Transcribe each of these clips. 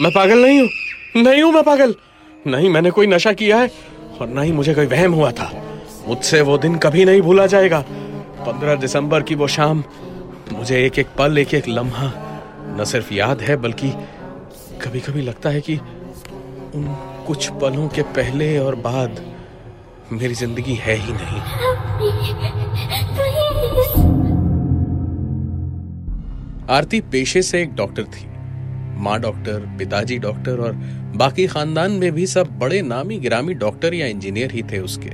मैं पागल नहीं हूँ? नहीं हूँ मैं पागल। नहीं मैंने कोई नशा किया है और ना ही मुझे कोई वहम हुआ था। मुझसे वो दिन कभी नहीं भूला जाएगा। पंद्रह दिसंबर की वो शाम मुझे एक एक पल एक एक लम्हा न सिर्फ़ याद है बल्कि कभी कभी लगता है कि उन कुछ पलों के पहले और बाद मेरी ज़िंदगी है ही नहीं। आरती पेशे से एक डॉक्टर थी। माँ डॉक्टर, पिताजी डॉक्टर और बाकी खानदान में भी सब बड़े नामी गिरामी डॉक्टर या इंजीनियर ही थे उसके।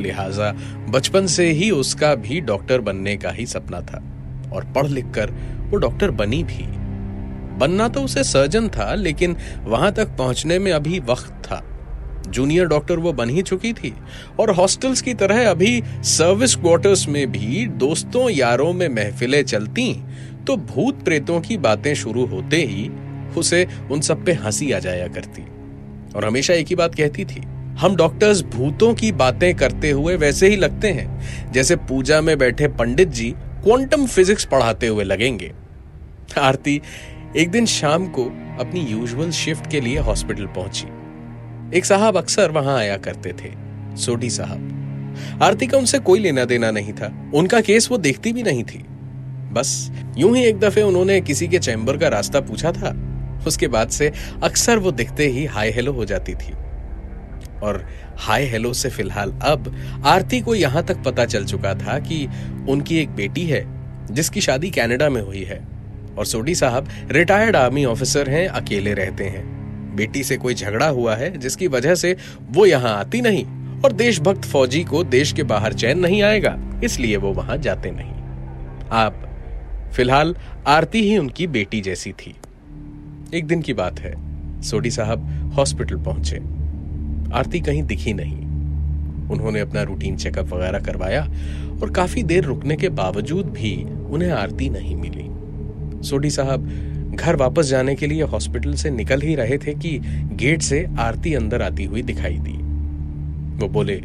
लिहाजा बचपन से ही उसका भी डॉक्टर बनने का ही सपना था और पढ़ लिख कर वो डॉक्टर बनी भी। बनना तो उसे सर्जन था, लेकिन वहाँ तक पहुँचने में अभी वक्त था। जूनियर डॉक्टर वो बन ही चुकी थी और हॉस्टल्स की तरह अभी सर्विस क्वार्टर्स में भी दोस्तों यारों में महफिलें चलती तो भूत प्रेतों की बातें शुरू होते ही उसे उन सब पे हँसी आ जाया करती। और हमेशा एक ही बात कहती थी, हम डॉक्टर्स भूतों की बातें करते हुए वैसे ही लगते हैं, जैसे पूजा में बैठे पंडित जी क्वांटम फिजिक्स पढ़ाते हुए लगेंगे। आरती एक दिन शाम को अपनी यूजुअल शिफ्ट के लिए हॉस्पिटल पहुँची। एक साहब अक्सर वहाँ आया करते थे सोडी साहब। आरती का उनसे कोई लेना देना नहीं था, उनका केस वो देखती भी नहीं थी। बस, यूँ ही एक दफे उन्होंने किसी के चैम्बर का रास्ता पूछा था उसके बाद से अक्सर वो दिखते ही हाय हेलो हो जाती थी। और हाय हेलो से फ़िलहाल अब आरती को यहाँ तक पता चल चुका था कि उनकी एक बेटी है, जिसकी शादी कनाडा में हुई है। और सोडी साहब रिटायर्ड आर्मी ऑफिसर हैं, अकेले रहते हैं। बेटी से कोई झगड़ा हुआ है, जिसकी वजह से वो यहाँ आती नहीं, और देशभक्त फौजी को देश के बाहर चैन नहीं आएगा, इसलिए वो वहाँ जाते नहीं। आप, फ़िलहाल आरती ही उनकी बेटी जैसी थी। एक दिन की बात है। सोडी साहब हॉस्पिटल पहुँचे। आरती कहीं दिखी नहीं। उन्होंने अपना रूटीन चेकअप वगैरह करवाया और काफ़ी देर रुकने के बावजूद भी उन्हें आरती नहीं मिली। सोडी साहब घर वापस जाने के लिए हॉस्पिटल से निकल ही रहे थे कि गेट से आरती अंदर आती हुई दिखाई दी। वो बोले,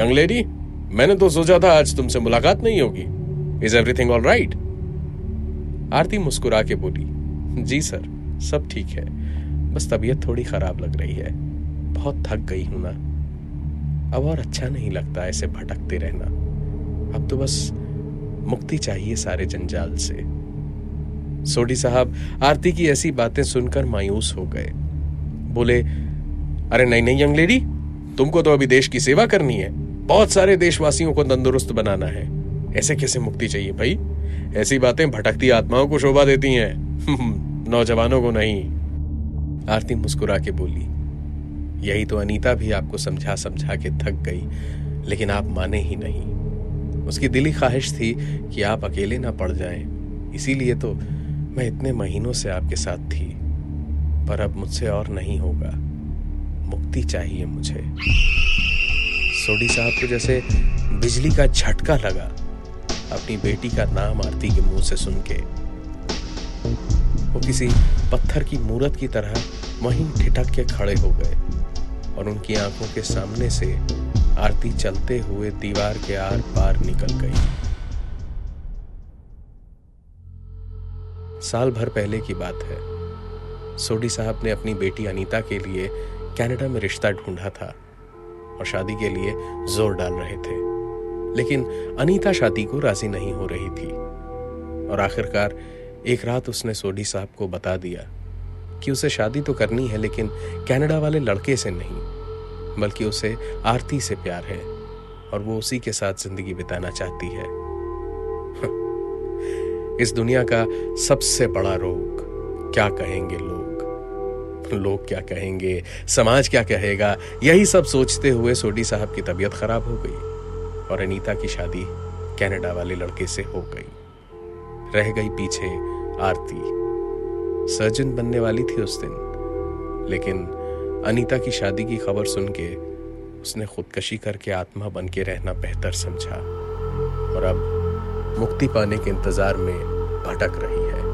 यंग लेडी, मैंने तो सोचा था आज तुमसे मुलाकात नहीं होगी। Is everything all right Aarti मुस्कुरा के बोली, जी सर। सब ठीक है। बस तबीयत थोड़ी खराब लग रही है। बहुत थक गई हूँ ना। अब और अच्छा नहीं लगता ऐसे भटकते रहना। अब तो बस मुक्ति चाहिए सारे जंजाल से। सोडी साहब, आरती की ऐसी बातें सुनकर मायूस हो गए। बोले, अरे नहीं नहीं यंग लेडी तुमको तो अभी देश की सेवा करनी है। बहुत सारे देशवासियों को तंदुरुस्त बनाना है। ऐसे कैसे मुक्ति चाहिए भाई? ऐसी बातें भटकती आत्माओं को शोभा देती हैं। नौजवानों को नहीं, आरती मुस्कुरा के बोली, यही तो अनीता भी आपको समझा समझा के थक गई, लेकिन आप माने ही नहीं। उसकी दिली ख्वाहिश थी कि आप अकेले ना पड़ जाएँ, इसीलिए तो मैं इतने महीनों से आपके साथ थी। पर अब मुझसे और नहीं होगा, मुक्ति चाहिए मुझे। सोडी साहब को जैसे बिजली का झटका लगा, अपनी बेटी का नाम आरती के मुँह से सुन के। वो किसी पत्थर की मूरत की तरह वहीं ठिठक के खड़े हो गए और उनकी आँखों के सामने से आरती चलते हुए दीवार के आर पार निकल गई। साल भर पहले की बात है। सोडी साहब ने अपनी बेटी अनीता के लिए कनाडा में रिश्ता ढूंढा था और शादी के लिए ज़ोर डाल रहे थे। लेकिन अनीता शादी को राज़ी नहीं हो रही थी और आखिरकार एक रात उसने सोडी साहब को बता दिया कि उसे शादी तो करनी है, लेकिन कनाडा वाले लड़के से नहीं, बल्कि उसे आरती से प्यार है और वो उसी के साथ ज़िंदगी बिताना चाहती है। इस दुनिया का सबसे बड़ा रोग, क्या कहेंगे लोग? लोग क्या कहेंगे? समाज क्या कहेगा? यही सब सोचते हुए सोडी साहब की तबीयत खराब हो गई और अनीता की शादी कनाडा वाले लड़के से हो गई। रह गई पीछे आरती। सर्जन बनने वाली थी उस दिन। लेकिन अनीता की शादी की खबर सुन के उसने खुदकशी करके आत्मा बन के रहना बेहतर समझा। और अब मुक्ति पाने के इंतज़ार में भटक रही है।